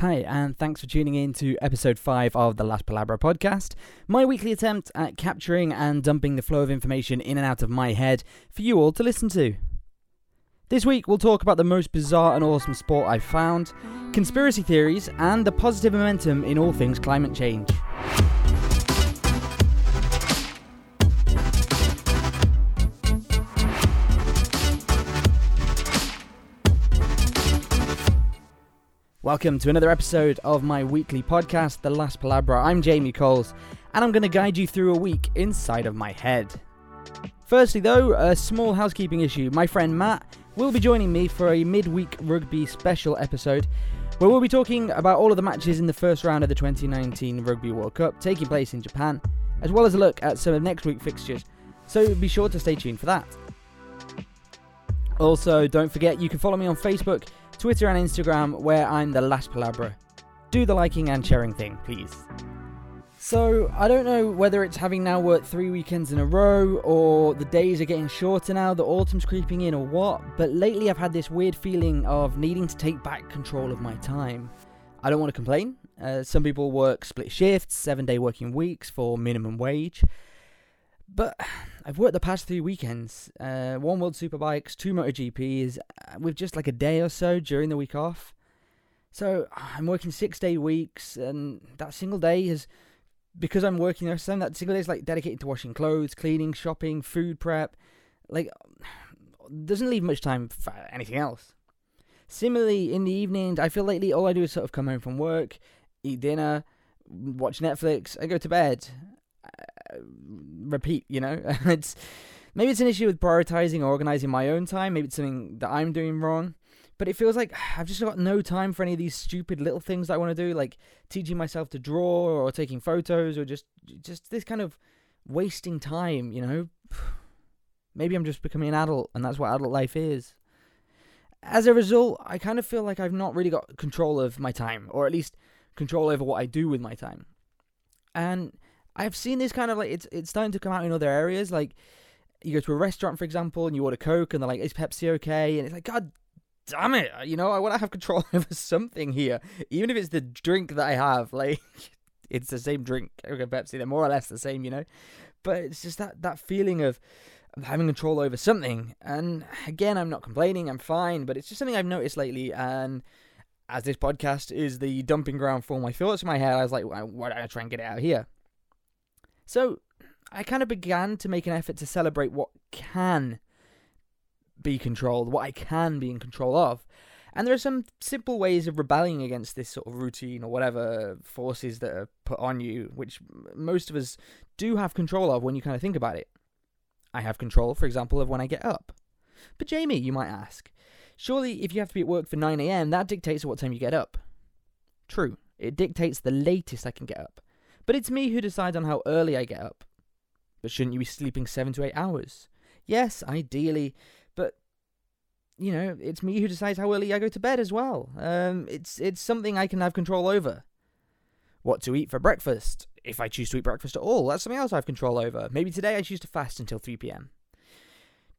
Hi, and thanks for tuning in to episode 5 of the Last Palabra podcast, my weekly attempt at capturing and dumping the flow of information in and out of my head for you all to listen to. This week, we'll talk about the most bizarre and awesome sport I've found, conspiracy theories, and the positive momentum in all things climate change. Welcome to another episode of my weekly podcast, The Last Palabra. I'm Jamie Coles, and I'm going to guide you through a week inside of my head. Firstly, though, a small housekeeping issue. My friend Matt will be joining me for a midweek rugby special episode where we'll be talking about all of the matches in the first round of the 2019 Rugby World Cup taking place in Japan, as well as a look at some of next week's fixtures. So be sure to stay tuned for that. Also, don't forget you can follow me on Facebook Twitter and Instagram, where I'm the Last Palabra. Do the liking and sharing thing, please. So, I don't know whether it's having now worked three weekends in a row, or the days are getting shorter now, the autumn's creeping in, or what, but lately I've had this weird feeling of needing to take back control of my time. I don't want to complain. Uh, some people work split shifts, seven day working weeks for minimum wage. But I've worked the past three weekends, uh, one World Superbikes, two MotoGPs, uh, with just like a day or so during the week off. So I'm working six day weeks, and that single day is because I'm working there. Some that single day is like dedicated to washing clothes, cleaning, shopping, food prep. Like, doesn't leave much time for anything else. Similarly, in the evenings, I feel lately all I do is sort of come home from work, eat dinner, watch Netflix, I go to bed Uh, repeat. You know, it's maybe it's an issue with prioritizing or organizing my own time. Maybe it's something that I'm doing wrong. But it feels like I've just got no time for any of these stupid little things that I want to do, like teaching myself to draw or taking photos or just just this kind of wasting time. You know, maybe I'm just becoming an adult, and that's what adult life is. As a result, I kind of feel like I've not really got control of my time, or at least control over what I do with my time. And I've seen this kind of like it's it's starting to come out in other areas. Like you go to a restaurant, for example, and you order Coke, and they're like, "Is Pepsi okay?" And it's like, God damn it, you know, I want to have control over something here, even if it's the drink that I have. Like it's the same drink, Coke and Pepsi. They're more or less the same, you know. But it's just that that feeling of having control over something. And again, I'm not complaining. I'm fine, but it's just something I've noticed lately. And as this podcast is the dumping ground for my thoughts in my head, I was like, why don't I try and get it out here? So I kind of began to make an effort to celebrate what can be controlled, what I can be in control of. And there are some simple ways of rebelling against this sort of routine or whatever forces that are put on you, which most of us do have control of when you kind of think about it. I have control, for example, of when I get up. But Jamie, you might ask, surely if you have to be at work for 9am, that dictates what time you get up. True, it dictates the latest I can get up. But it's me who decides on how early I get up. But shouldn't you be sleeping seven to eight hours? Yes, ideally, but you know, it's me who decides how early I go to bed as well. Um, it's it's something I can have control over. What to eat for breakfast, if I choose to eat breakfast at all, that's something else I have control over. Maybe today I choose to fast until 3 p.m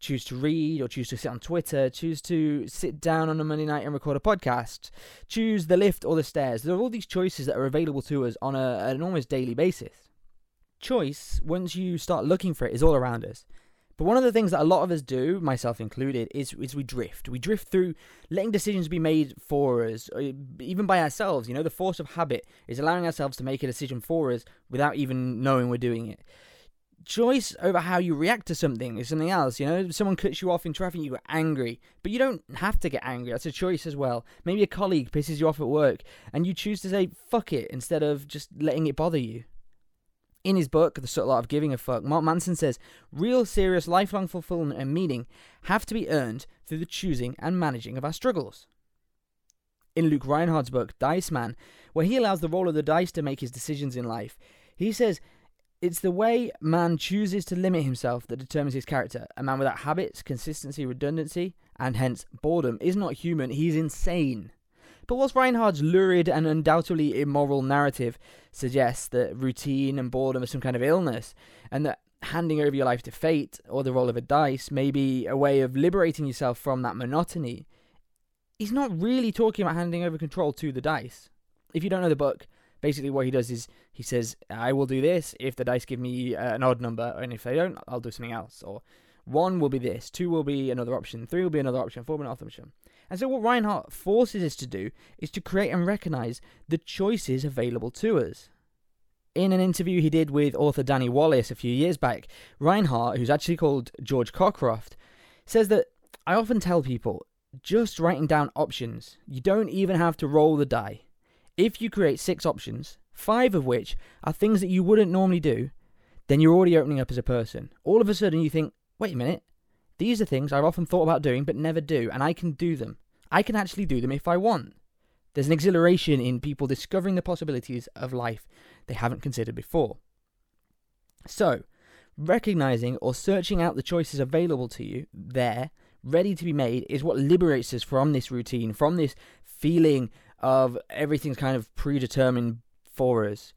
choose to read or choose to sit on Twitter, choose to sit down on a Monday night and record a podcast, choose the lift or the stairs. There are all these choices that are available to us on a, an almost daily basis. Choice, once you start looking for it, is all around us. But one of the things that a lot of us do, myself included, is, is we drift. We drift through letting decisions be made for us, uh, even by ourselves. You know, the force of habit is allowing ourselves to make a decision for us without even knowing we're doing it choice over how you react to something is something else. You know, someone cuts you off in traffic, you get angry, but you don't have to get angry. That's a choice as well. Maybe a colleague pisses you off at work, and you choose to say "fuck it" instead of just letting it bother you. In his book, The Subtle Art of Giving a Fuck, Mark Manson says, real, serious, lifelong fulfillment and meaning have to be earned through the choosing and managing of our struggles. In Luke Rhinehart's book, Dice Man, where he allows the roll of the dice to make his decisions in life, he says it's the way man chooses to limit himself that determines his character. A man without habits, consistency, redundancy, and hence boredom is not human, he's insane. But whilst Rhinehart's lurid and undoubtedly immoral narrative suggests that routine and boredom are some kind of illness, and that handing over your life to fate or the roll of a dice may be a way of liberating yourself from that monotony, he's not really talking about handing over control to the dice. If you don't know the book, basically what he does is he says, "I will do this if the dice give me uh, an odd number, and if they don't, I'll do something else." Or one will be this, two will be another option, three will be another option, four will be another option. And so what Rhinehart forces us to do is to create and recognize the choices available to us. In an interview he did with author Danny Wallace a few years back, Rhinehart, who's actually called George Cockcroft, says that I often tell people just writing down options, you don't even have to roll the die. If you create six options, five of which are things that you wouldn't normally do, then you're already opening up as a person. All of a sudden, you think, wait a minute, these are things I've often thought about doing but never do, and I can do them. I can actually do them if I want. There's an exhilaration in people discovering the possibilities of life they haven't considered before. So, recognizing or searching out the choices available to you there, ready to be made, is what liberates us from this routine, from this feeling of everything's kind of predetermined for us.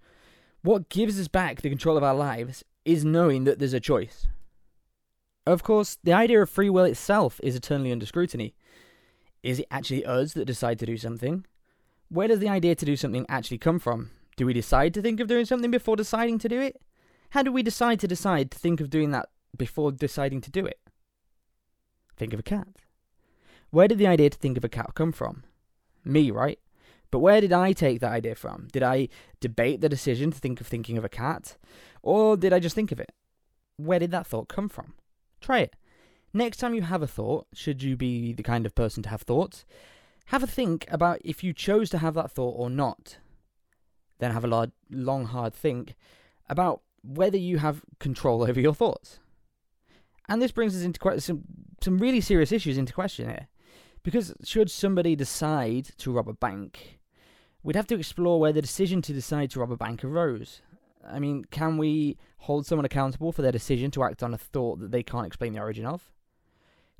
What gives us back the control of our lives is knowing that there's a choice. Of course, the idea of free will itself is eternally under scrutiny. Is it actually us that decide to do something? Where does the idea to do something actually come from? Do we decide to think of doing something before deciding to do it? How do we decide to decide to think of doing that before deciding to do it? Think of a cat. Where did the idea to think of a cat come from? Me, right? But where did I take that idea from? Did I debate the decision to think of thinking of a cat? Or did I just think of it? Where did that thought come from? Try it. Next time you have a thought, should you be the kind of person to have thoughts, have a think about if you chose to have that thought or not. Then have a long, hard think about whether you have control over your thoughts. And this brings us into some, some really serious issues into question here. Because should somebody decide to rob a bank, we'd have to explore where the decision to decide to rob a bank arose. I mean, can we hold someone accountable for their decision to act on a thought that they can't explain the origin of?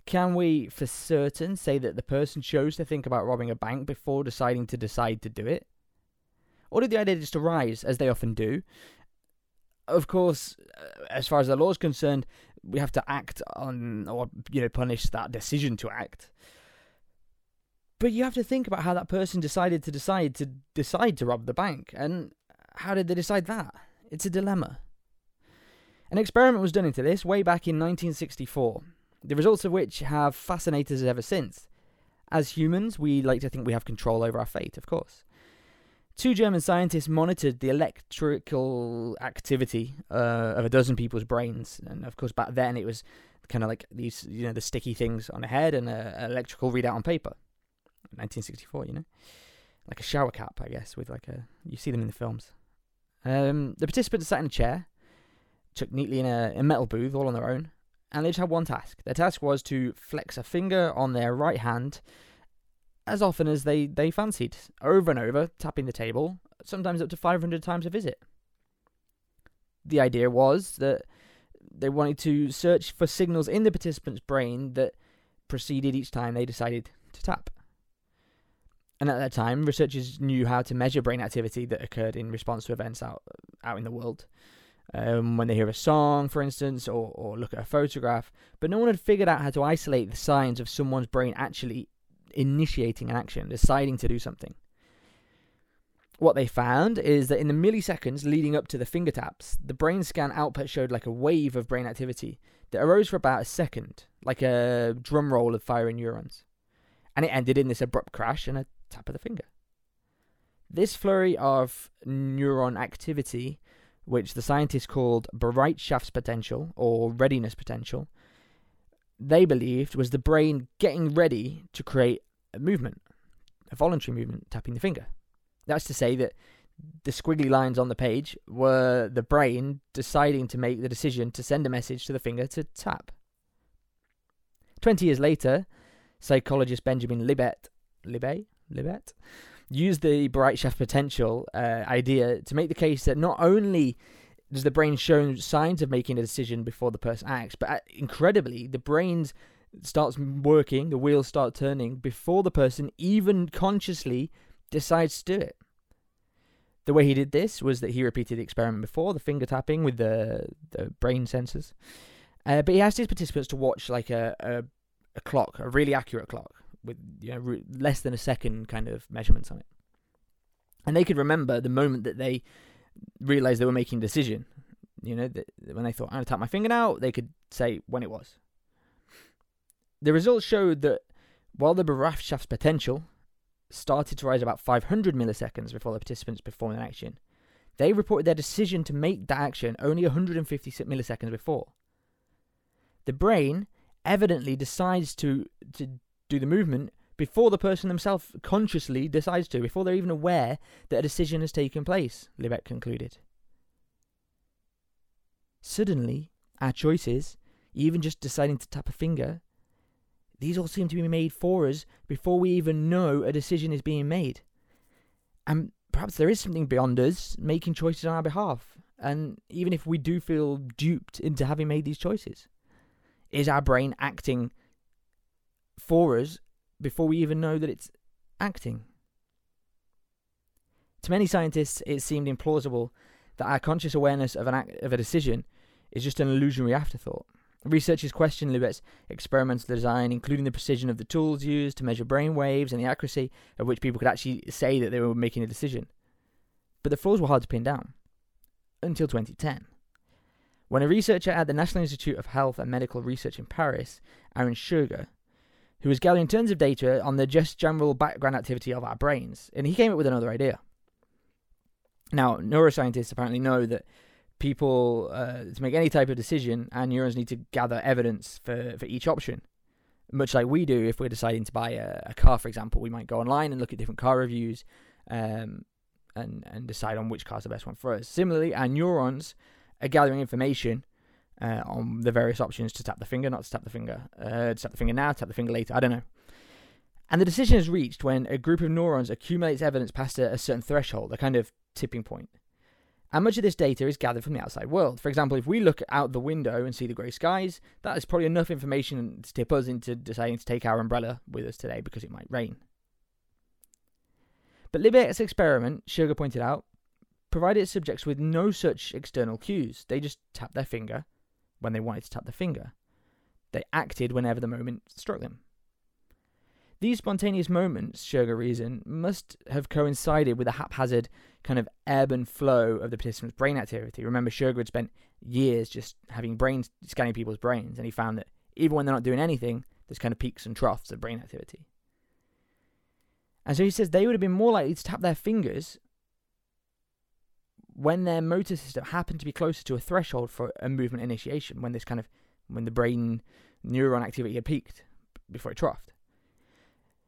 Can we, for certain, say that the person chose to think about robbing a bank before deciding to decide to do it? Or did the idea just arise, as they often do? Of course, uh, as far as the law is concerned, we have to act on, or, you know, punish that decision to act. But you have to think about how that person decided to decide to decide to rob the bank, and how did they decide that? It's a dilemma. An experiment was done into this way back in 1964, the results of which have fascinated us ever since. As humans, we like to think we have control over our fate, of course. Two German scientists monitored the electrical activity uh, of a dozen people's brains, and of course, back then it was kind of like these, you know, the sticky things on a head and an electrical readout on paper. 1964, you know, like a shower cap, I guess, with like a you see them in the films. Um, the participants sat in a chair, chucked neatly in a, a metal booth, all on their own, and they just had one task. Their task was to flex a finger on their right hand as often as they, they fancied, over and over, tapping the table, sometimes up to 500 times a visit. The idea was that they wanted to search for signals in the participant's brain that proceeded each time they decided to tap. And at that time, researchers knew how to measure brain activity that occurred in response to events out out in the world. Um, when they hear a song, for instance, or, or look at a photograph, but no one had figured out how to isolate the signs of someone's brain actually initiating an action, deciding to do something. What they found is that in the milliseconds leading up to the finger taps, the brain scan output showed like a wave of brain activity that arose for about a second, like a drum roll of firing neurons. And it ended in this abrupt crash and a tap of the finger. This flurry of neuron activity, which the scientists called Bereitschaftspotential or readiness potential, they believed was the brain getting ready to create a movement, a voluntary movement, tapping the finger. That's to say that the squiggly lines on the page were the brain deciding to make the decision to send a message to the finger to tap. Twenty years later, psychologist Benjamin Libet, Libet, Libet used the Bereitschaft potential uh, idea to make the case that not only does the brain show signs of making a decision before the person acts, but uh, incredibly, the brain starts working, the wheels start turning before the person even consciously decides to do it. The way he did this was that he repeated the experiment before, the finger tapping with the the brain sensors. Uh, but he asked his participants to watch like a, a, a clock, a really accurate clock with you know less than a second kind of measurements on it. And they could remember the moment that they realized they were making a decision. You know, that when they thought, I'm going to tap my finger now, they could say when it was. The results showed that while the Bereitschaft's potential started to rise about 500 milliseconds before the participants performed an action, they reported their decision to make that action only 150 milliseconds before. The brain evidently decides to, to do the movement before the person themselves consciously decides to, before they're even aware that a decision has taken place, Libet concluded. Suddenly, our choices, even just deciding to tap a finger, these all seem to be made for us before we even know a decision is being made. And perhaps there is something beyond us making choices on our behalf. And even if we do feel duped into having made these choices, is our brain acting for us before we even know that it's acting? To many scientists, it seemed implausible that our conscious awareness of an act, of a decision is just an illusionary afterthought. Researchers questioned Libet's experimental design, including the precision of the tools used to measure brain waves and the accuracy at which people could actually say that they were making a decision. But the flaws were hard to pin down. Until 2010. When a researcher at the National Institute of Health and Medical Research in Paris, Aaron Schurger, who was gathering tons of data on the just general background activity of our brains, and he came up with another idea. Now, neuroscientists apparently know that people uh, to make any type of decision, our neurons need to gather evidence for, for each option. Much like we do if we're deciding to buy a, a car, for example, we might go online and look at different car reviews um, and, and decide on which car's the best one for us. Similarly, our neurons are gathering information uh, on the various options to tap the finger, not to tap the finger, uh, to tap the finger now, tap the finger later, I don't know. And the decision is reached when a group of neurons accumulates evidence past a, a certain threshold, a kind of tipping point. And much of this data is gathered from the outside world. For example, if we look out the window and see the grey skies, that is probably enough information to tip us into deciding to take our umbrella with us today because it might rain. But Libet's experiment, Schurger pointed out, provided subjects with no such external cues. They just tapped their finger when they wanted to tap the finger. They acted whenever the moment struck them. These spontaneous moments, Schurger reasoned, must have coincided with a haphazard kind of ebb and flow of the participants' brain activity. Remember, Schurger had spent years just having brain scanning people's brains, and he found that even when they're not doing anything, there's kind of peaks and troughs of brain activity. And so he says they would have been more likely to tap their fingers when their motor system happened to be closer to a threshold for a movement initiation, when this kind of when the brain neuron activity had peaked before it troughed.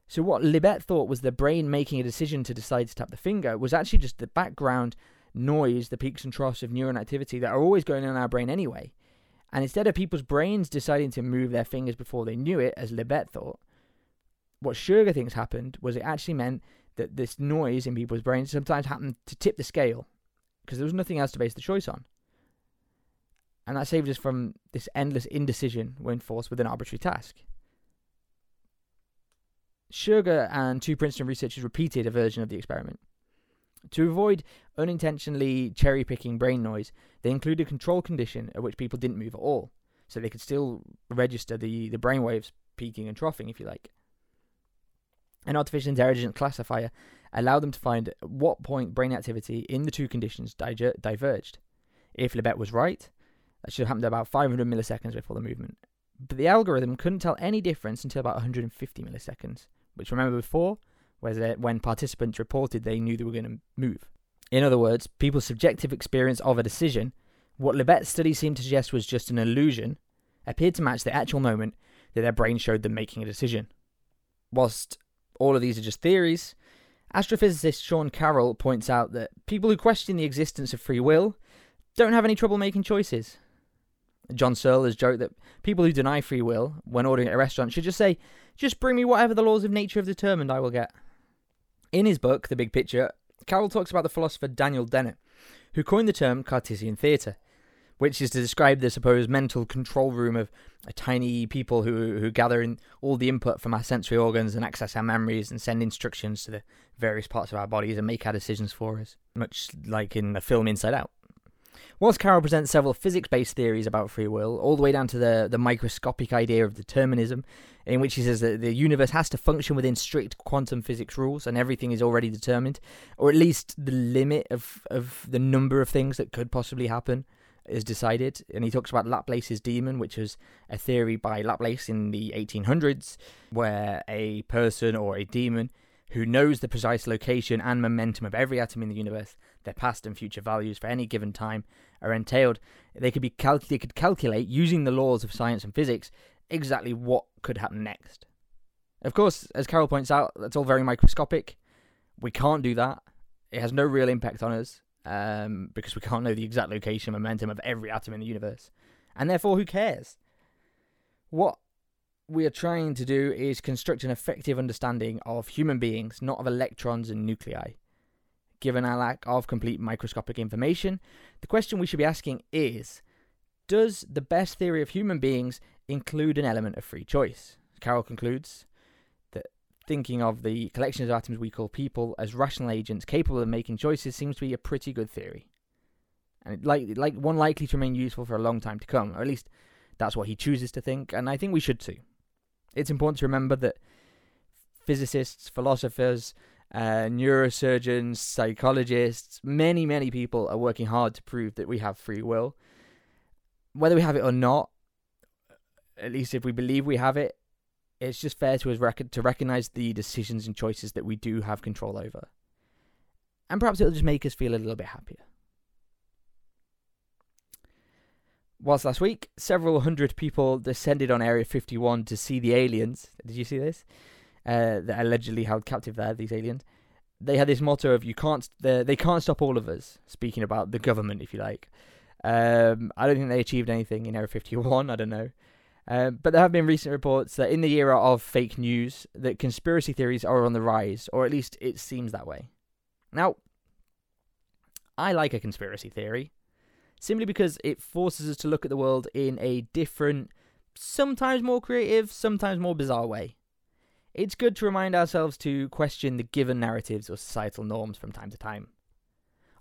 So what Libet thought was the brain making a decision to decide to tap the finger was actually just the background noise, the peaks and troughs of neuron activity that are always going on in our brain anyway. And instead of people's brains deciding to move their fingers before they knew it, as Libet thought, what Schurger thinks happened was it actually meant that this noise in people's brains sometimes happened to tip the scale because there was nothing else to base the choice on. And that saved us from this endless indecision when forced with an arbitrary task. Schurger and two Princeton researchers repeated a version of the experiment. To avoid unintentionally cherry picking brain noise, they included a control condition at which people didn't move at all, so they could still register the, the brain waves peaking and troughing, if you like. An artificial intelligence classifier allowed them to find at what point brain activity in the two conditions diger- diverged. If Libet was right, that should have happened about 500 milliseconds before the movement. But the algorithm couldn't tell any difference until about 150 milliseconds, which remember before, was when participants reported they knew they were going to move. In other words, people's subjective experience of a decision, what Libet's study seemed to suggest was just an illusion, appeared to match the actual moment that their brain showed them making a decision. Whilst all of these are just theories, astrophysicist Sean Carroll points out that people who question the existence of free will don't have any trouble making choices. John Searle has joked that people who deny free will when ordering at a restaurant should just say, just bring me whatever the laws of nature have determined I will get. In his book, The Big Picture, Carroll talks about the philosopher Daniel Dennett, who coined the term Cartesian theatre, which is to describe the supposed mental control room of a tiny people who, who gather in all the input from our sensory organs and access our memories and send instructions to the various parts of our bodies and make our decisions for us, much like in the film Inside Out. Whilst Carroll presents several physics based theories about free will, all the way down to the, the microscopic idea of determinism, in which he says that the universe has to function within strict quantum physics rules and everything is already determined, or at least the limit of, of the number of things that could possibly happen is decided. And he talks about Laplace's demon, which was a theory by Laplace in the 1800s, where a person or a demon who knows the precise location and momentum of every atom in the universe, their past and future values for any given time, are entailed. They could be cal- they could calculate using the laws of science and physics exactly what could happen next. Of course, as Carroll points out, that's all very microscopic. We can't do that. It has no real impact on us um, because we can't know the exact location momentum of every atom in the universe. And therefore, who cares? What we are trying to do is construct an effective understanding of human beings, not of electrons and nuclei. Given our lack of complete microscopic information, the question we should be asking is Does the best theory of human beings include an element of free choice? Carroll concludes thinking of the collections of atoms we call people as rational agents capable of making choices seems to be a pretty good theory. And like, like one likely to remain useful for a long time to come, or at least that's what he chooses to think, and I think we should too. It's important to remember that physicists, philosophers, uh, neurosurgeons, psychologists, many, many people are working hard to prove that we have free will. Whether we have it or not, at least if we believe we have it, it's just fair to to recognize the decisions and choices that we do have control over. And perhaps it'll just make us feel a little bit happier. Whilst last week, several hundred people descended on Area 51 to see the aliens. Did you see this? Uh, that allegedly held captive there, these aliens. They had this motto of "You can't, they can't stop all of us." Speaking about the government, if you like. Um, I don't think they achieved anything in Area 51. I don't know. Uh, but there have been recent reports that in the era of fake news, that conspiracy theories are on the rise, or at least it seems that way. Now, I like a conspiracy theory simply because it forces us to look at the world in a different, sometimes more creative, sometimes more bizarre way. It's good to remind ourselves to question the given narratives or societal norms from time to time.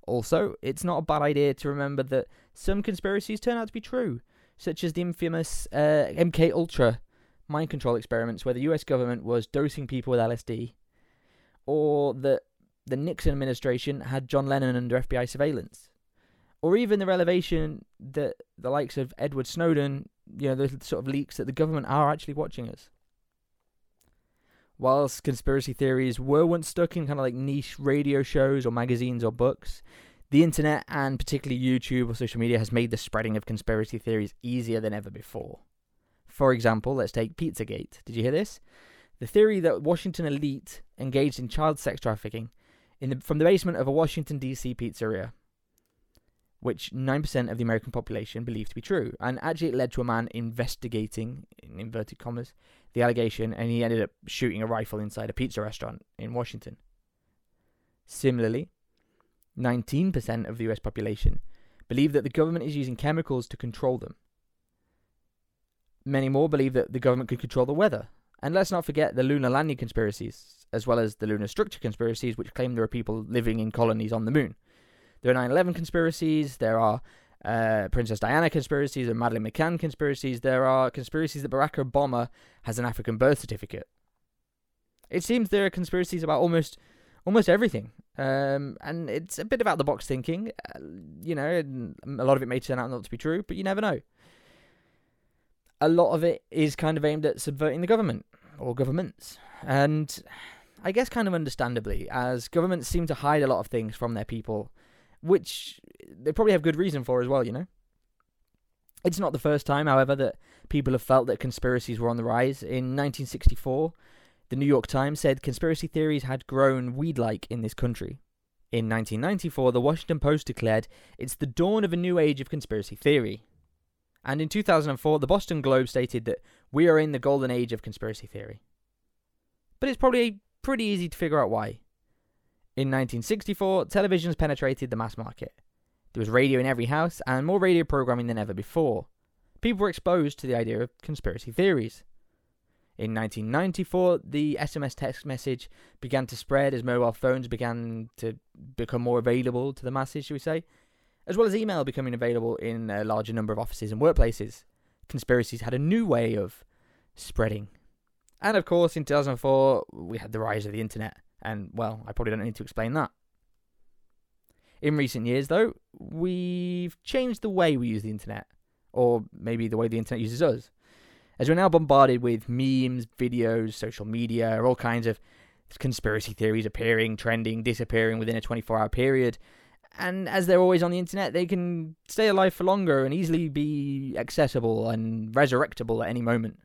Also, it's not a bad idea to remember that some conspiracies turn out to be true, such as the infamous uh, MK Ultra mind control experiments where the US government was dosing people with LSD, or that the Nixon administration had John Lennon under FBI surveillance or even the revelation that the likes of Edward Snowden, you know, the sort of leaks that the government are actually watching us. Whilst conspiracy theories were once stuck in kind of like niche radio shows or magazines or books, the internet and particularly YouTube or social media has made the spreading of conspiracy theories easier than ever before. For example, let's take Pizzagate. Did you hear this? The theory that Washington elite engaged in child sex trafficking in the, from the basement of a Washington D.C. pizzeria which 9% of the American population believed to be true. And actually, it led to a man investigating, in inverted commas, the allegation, and he ended up shooting a rifle inside a pizza restaurant in Washington. Similarly, 19% of the US population believe that the government is using chemicals to control them. Many more believe that the government could control the weather. And let's not forget the lunar landing conspiracies, as well as the lunar structure conspiracies, which claim there are people living in colonies on the moon. There are 9 11 conspiracies. There are uh, Princess Diana conspiracies and Madeleine McCann conspiracies. There are conspiracies that Barack Obama has an African birth certificate. It seems there are conspiracies about almost almost everything. Um, and it's a bit about the box thinking. Uh, you know, a lot of it may turn out not to be true, but you never know. A lot of it is kind of aimed at subverting the government or governments. And I guess kind of understandably, as governments seem to hide a lot of things from their people which they probably have good reason for as well, you know. It's not the first time, however, that people have felt that conspiracies were on the rise. In 1964, the New York Times said conspiracy theories had grown weed like in this country. In 1994, the Washington Post declared it's the dawn of a new age of conspiracy theory. And in 2004, the Boston Globe stated that we are in the golden age of conspiracy theory. But it's probably pretty easy to figure out why. In 1964, televisions penetrated the mass market. There was radio in every house and more radio programming than ever before. People were exposed to the idea of conspiracy theories. In 1994, the SMS text message began to spread as mobile phones began to become more available to the masses, shall we say. As well as email becoming available in a larger number of offices and workplaces, conspiracies had a new way of spreading. And of course, in 2004, we had the rise of the internet. And, well, I probably don't need to explain that. In recent years, though, we've changed the way we use the internet, or maybe the way the internet uses us. As we're now bombarded with memes, videos, social media, all kinds of conspiracy theories appearing, trending, disappearing within a 24 hour period. And as they're always on the internet, they can stay alive for longer and easily be accessible and resurrectable at any moment.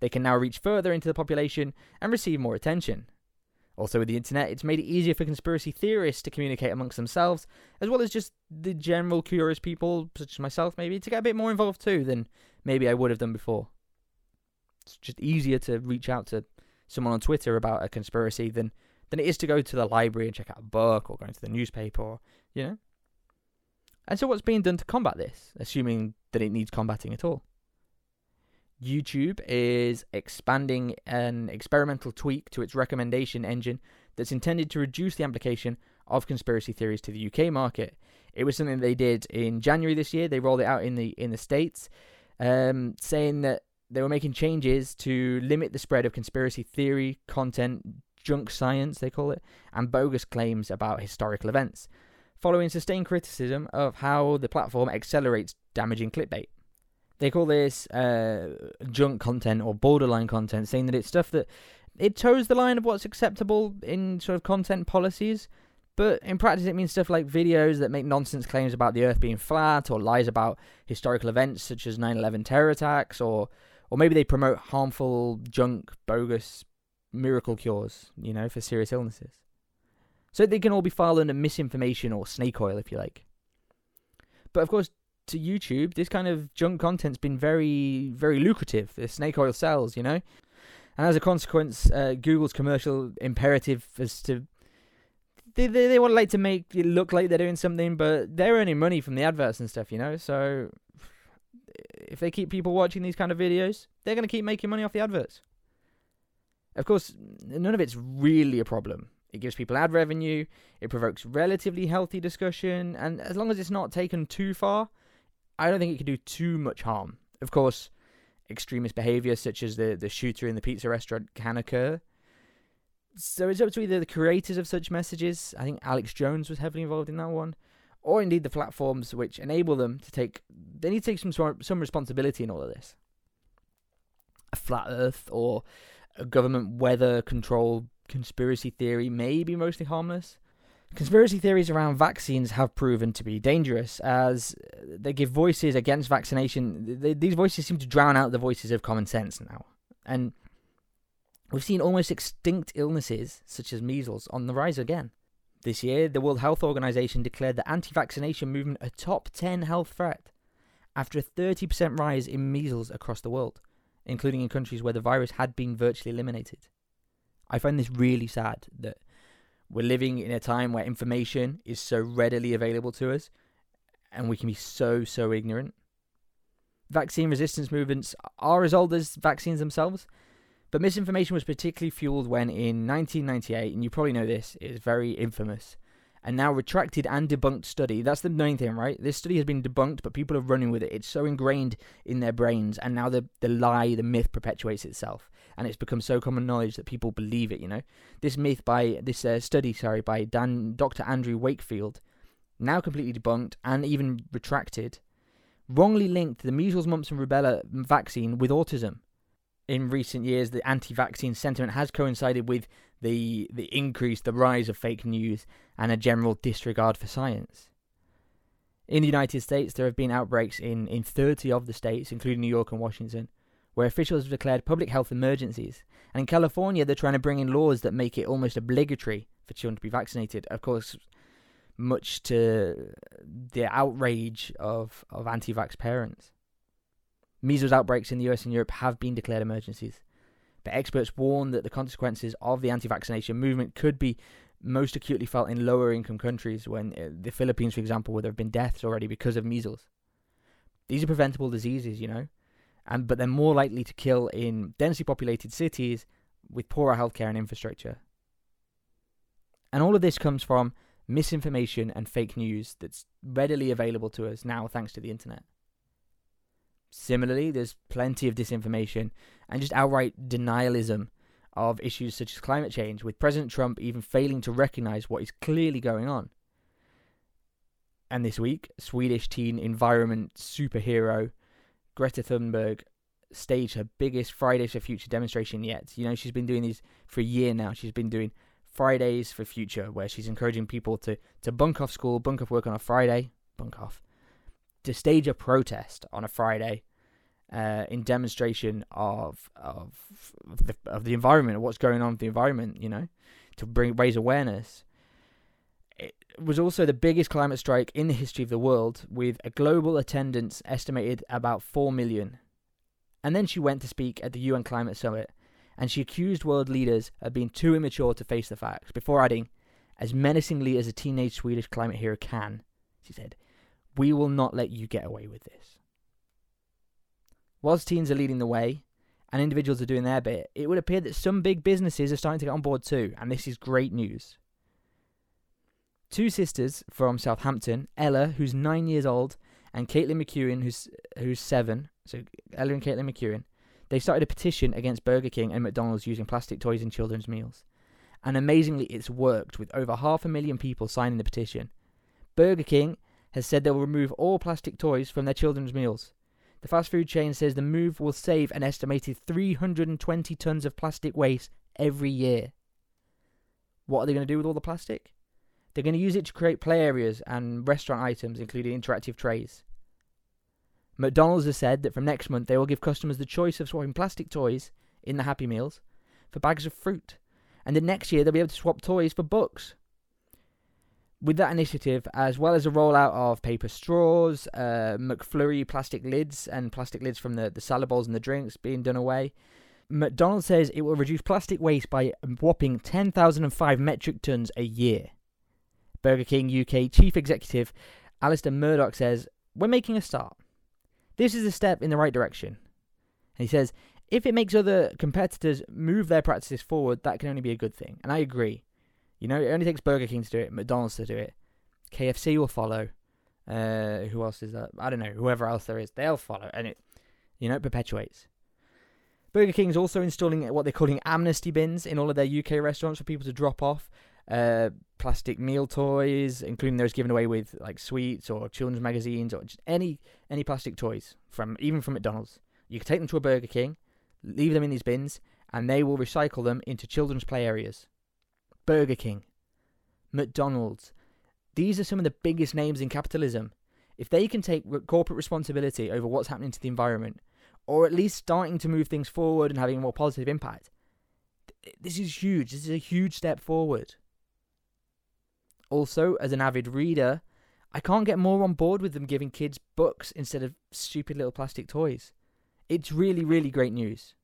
They can now reach further into the population and receive more attention. Also, with the internet, it's made it easier for conspiracy theorists to communicate amongst themselves, as well as just the general curious people, such as myself, maybe, to get a bit more involved too than maybe I would have done before. It's just easier to reach out to someone on Twitter about a conspiracy than than it is to go to the library and check out a book or go into the newspaper or you know. And so what's being done to combat this, assuming that it needs combating at all? YouTube is expanding an experimental tweak to its recommendation engine that's intended to reduce the application of conspiracy theories to the UK market. It was something they did in January this year. They rolled it out in the in the states, um, saying that they were making changes to limit the spread of conspiracy theory content, junk science they call it, and bogus claims about historical events, following sustained criticism of how the platform accelerates damaging clickbait. They call this uh, junk content or borderline content, saying that it's stuff that it toes the line of what's acceptable in sort of content policies, but in practice it means stuff like videos that make nonsense claims about the Earth being flat, or lies about historical events such as 9/11 terror attacks, or or maybe they promote harmful junk, bogus miracle cures, you know, for serious illnesses. So they can all be filed under misinformation or snake oil, if you like. But of course, to YouTube, this kind of junk content's been very, very lucrative. The snake oil sells, you know? And as a consequence, uh, Google's commercial imperative is to. They, they, they want like to make it look like they're doing something, but they're earning money from the adverts and stuff, you know? So if they keep people watching these kind of videos, they're going to keep making money off the adverts. Of course, none of it's really a problem. It gives people ad revenue, it provokes relatively healthy discussion, and as long as it's not taken too far, I don't think it can do too much harm. Of course, extremist behavior such as the, the shooter in the pizza restaurant can occur. So it's up to either the creators of such messages, I think Alex Jones was heavily involved in that one, or indeed the platforms which enable them to take they need to take some some responsibility in all of this. A flat Earth or a government weather control conspiracy theory may be mostly harmless. Conspiracy theories around vaccines have proven to be dangerous as they give voices against vaccination. These voices seem to drown out the voices of common sense now. And we've seen almost extinct illnesses, such as measles, on the rise again. This year, the World Health Organization declared the anti vaccination movement a top 10 health threat after a 30% rise in measles across the world, including in countries where the virus had been virtually eliminated. I find this really sad that we're living in a time where information is so readily available to us and we can be so, so ignorant. Vaccine resistance movements are as old as vaccines themselves, but misinformation was particularly fueled when, in 1998, and you probably know this, is very infamous, and now retracted and debunked study. That's the main thing, right? This study has been debunked, but people are running with it. It's so ingrained in their brains, and now the, the lie, the myth perpetuates itself. And it's become so common knowledge that people believe it, you know? This myth by, this uh, study, sorry, by Dan, Dr. Andrew Wakefield, now completely debunked and even retracted, wrongly linked the measles, mumps, and rubella vaccine with autism in recent years, the anti-vaccine sentiment has coincided with the the increase, the rise of fake news, and a general disregard for science. In the United States, there have been outbreaks in, in 30 of the states, including New York and Washington, where officials have declared public health emergencies. And in California, they're trying to bring in laws that make it almost obligatory for children to be vaccinated. Of course, much to the outrage of, of anti vax parents. Measles outbreaks in the US and Europe have been declared emergencies, but experts warn that the consequences of the anti vaccination movement could be most acutely felt in lower income countries when uh, the Philippines, for example, where there have been deaths already because of measles. These are preventable diseases, you know, and but they're more likely to kill in densely populated cities with poorer healthcare and infrastructure. And all of this comes from misinformation and fake news that's readily available to us now thanks to the internet. Similarly, there's plenty of disinformation and just outright denialism of issues such as climate change, with President Trump even failing to recognize what is clearly going on. And this week, Swedish teen environment superhero Greta Thunberg staged her biggest Fridays for Future demonstration yet. You know, she's been doing these for a year now. She's been doing Fridays for Future, where she's encouraging people to, to bunk off school, bunk off work on a Friday, bunk off, to stage a protest on a Friday uh, in demonstration of of of the, of the environment, of what's going on with the environment, you know, to bring raise awareness. Was also the biggest climate strike in the history of the world, with a global attendance estimated about four million. And then she went to speak at the UN Climate Summit, and she accused world leaders of being too immature to face the facts. Before adding, as menacingly as a teenage Swedish climate hero can, she said, "We will not let you get away with this." Whilst teens are leading the way and individuals are doing their bit, it would appear that some big businesses are starting to get on board too, and this is great news. Two sisters from Southampton, Ella, who's nine years old, and Caitlin McEwen, who's who's seven. So Ella and Caitlin McEwen, they started a petition against Burger King and McDonald's using plastic toys in children's meals. And amazingly, it's worked with over half a million people signing the petition. Burger King has said they will remove all plastic toys from their children's meals. The fast food chain says the move will save an estimated 320 tons of plastic waste every year. What are they going to do with all the plastic? They're going to use it to create play areas and restaurant items, including interactive trays. McDonald's has said that from next month they will give customers the choice of swapping plastic toys in the Happy Meals for bags of fruit. And then next year they'll be able to swap toys for books with that initiative, as well as a rollout of paper straws, uh, McFlurry plastic lids, and plastic lids from the, the salad bowls and the drinks being done away, McDonald's says it will reduce plastic waste by a whopping 10,005 metric tons a year. Burger King UK Chief Executive Alasdair Murdoch says, We're making a start. This is a step in the right direction. And he says, if it makes other competitors move their practices forward, that can only be a good thing. And I agree. You know, it only takes Burger King to do it, McDonald's to do it. KFC will follow. Uh, who else is that? I don't know. Whoever else there is, they'll follow, and it, you know, it perpetuates. Burger King is also installing what they're calling amnesty bins in all of their UK restaurants for people to drop off uh, plastic meal toys, including those given away with like sweets or children's magazines or just any any plastic toys from even from McDonald's. You can take them to a Burger King, leave them in these bins, and they will recycle them into children's play areas. Burger King, McDonald's. These are some of the biggest names in capitalism. If they can take corporate responsibility over what's happening to the environment, or at least starting to move things forward and having a more positive impact, this is huge. This is a huge step forward. Also, as an avid reader, I can't get more on board with them giving kids books instead of stupid little plastic toys. It's really, really great news.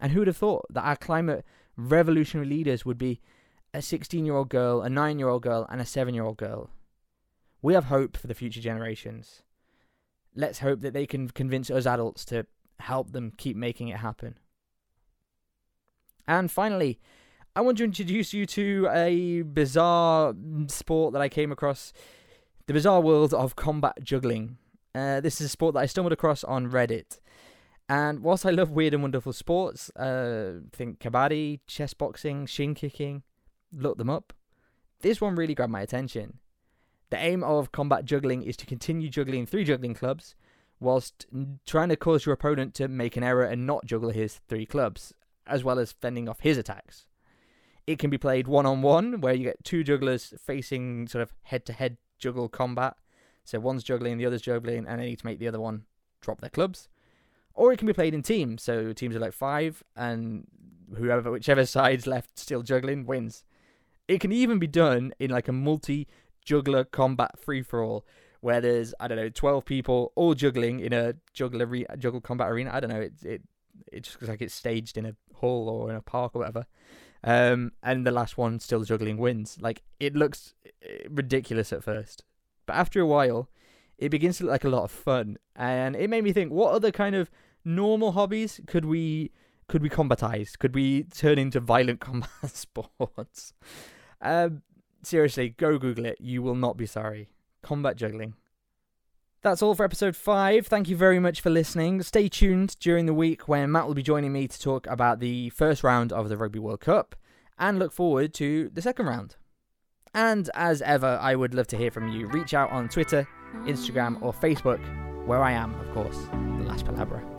And who would have thought that our climate revolutionary leaders would be a 16 year old girl, a 9 year old girl, and a 7 year old girl. We have hope for the future generations. Let's hope that they can convince us adults to help them keep making it happen. And finally, I want to introduce you to a bizarre sport that I came across the bizarre world of combat juggling. Uh, this is a sport that I stumbled across on Reddit. And whilst I love weird and wonderful sports, uh, think kabaddi, chess boxing, shin kicking, look them up. This one really grabbed my attention. The aim of combat juggling is to continue juggling three juggling clubs, whilst trying to cause your opponent to make an error and not juggle his three clubs, as well as fending off his attacks. It can be played one on one, where you get two jugglers facing sort of head to head juggle combat. So one's juggling, the other's juggling, and they need to make the other one drop their clubs or it can be played in teams. So teams are like five, and whoever, whichever side's left still juggling wins. It can even be done in like a multi juggler combat free for all, where there's I don't know twelve people all juggling in a juggler re- juggle combat arena. I don't know. It it it just looks like it's staged in a hall or in a park or whatever. Um, and the last one still juggling wins. Like it looks eh, ridiculous at first, but after a while, it begins to look like a lot of fun, and it made me think: what other kind of normal hobbies could we could we combatize? Could we turn into violent combat sports? Um, seriously, go Google it. You will not be sorry. Combat juggling. That's all for episode 5. Thank you very much for listening. Stay tuned during the week when Matt will be joining me to talk about the first round of the Rugby World Cup and look forward to the second round. And as ever, I would love to hear from you. Reach out on Twitter, Instagram, or Facebook, where I am, of course, The Last Palabra.